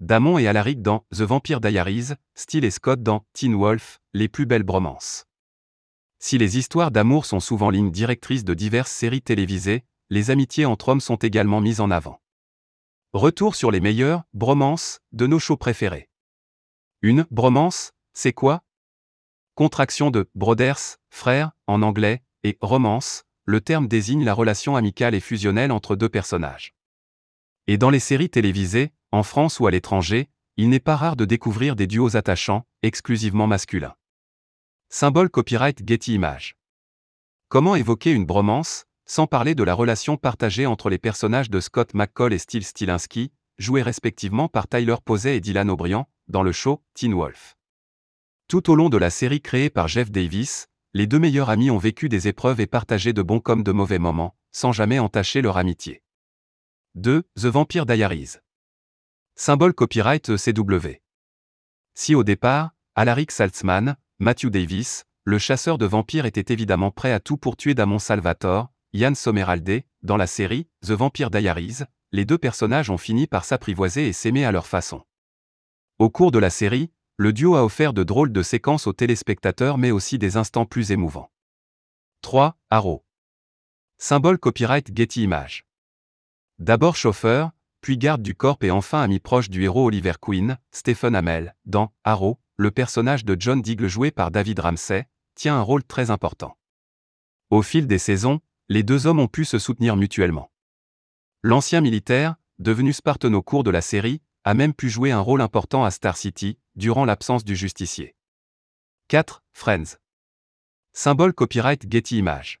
Damon et Alaric dans The Vampire Diaries, Steele et Scott dans Teen Wolf, les plus belles bromances. Si les histoires d'amour sont souvent ligne directrice de diverses séries télévisées, les amitiés entre hommes sont également mises en avant. Retour sur les meilleures bromances de nos shows préférés. Une bromance, c'est quoi? Contraction de brothers, frères, en anglais, et romance, le terme désigne la relation amicale et fusionnelle entre deux personnages. Et dans les séries télévisées, en France ou à l'étranger, il n'est pas rare de découvrir des duos attachants, exclusivement masculins. Symbole copyright Getty Images. Comment évoquer une bromance, sans parler de la relation partagée entre les personnages de Scott McCall et Steve Stilinski, joués respectivement par Tyler Posey et Dylan O'Brien, dans le show Teen Wolf? Tout au long de la série créée par Jeff Davis, les deux meilleurs amis ont vécu des épreuves et partagé de bons comme de mauvais moments, sans jamais entacher leur amitié. 2. The Vampire Diaries. Symbole copyright ECW. Si au départ, Alaric Saltzman, Matthew Davis, le chasseur de vampires était évidemment prêt à tout pour tuer Damon Salvatore, Yann Somerhalder, dans la série The Vampire Diaries, les deux personnages ont fini par s'apprivoiser et s'aimer à leur façon. Au cours de la série, le duo a offert de drôles de séquences aux téléspectateurs mais aussi des instants plus émouvants. 3. Arrow. Symbole copyright Getty Images. D'abord chauffeur, puis garde du corps et enfin ami proche du héros Oliver Queen, Stephen Amell, dans Arrow, le personnage de John Diggle joué par David Ramsey, tient un rôle très important. Au fil des saisons, les deux hommes ont pu se soutenir mutuellement. L'ancien militaire, devenu Spartan au cours de la série, a même pu jouer un rôle important à Star City, durant l'absence du justicier. 4. Friends. Symbole copyright Getty Images.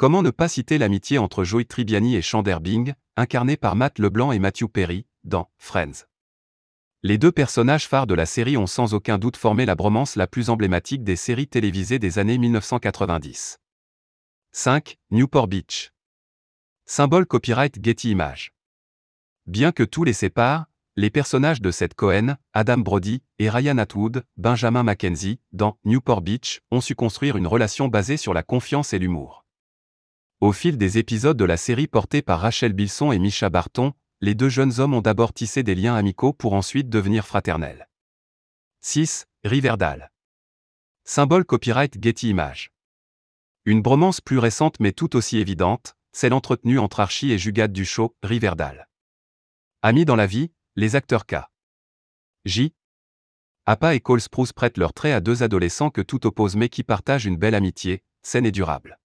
Comment ne pas citer l'amitié entre Joey Tribbiani et Chandler Bing, incarné par Matt Leblanc et Matthew Perry, dans Friends? Les deux personnages phares de la série ont sans aucun doute formé la bromance la plus emblématique des séries télévisées des années 1990. 5. Newport Beach. Symbole copyright Getty Images. Bien que tout les sépare, les personnages de Seth Cohen, Adam Brody et Ryan Atwood, Benjamin Mackenzie, dans Newport Beach, ont su construire une relation basée sur la confiance et l'humour. Au fil des épisodes de la série portée par Rachel Bilson et Misha Barton, les deux jeunes hommes ont d'abord tissé des liens amicaux pour ensuite devenir fraternels. 6. Riverdale. Symbole copyright Getty Images. Une bromance plus récente mais tout aussi évidente, celle entretenue entre Archie et Jugad du show Riverdale. Amis dans la vie, les acteurs K. J. Appa et Cole Sprouse prêtent leur trait à deux adolescents que tout oppose mais qui partagent une belle amitié, saine et durable.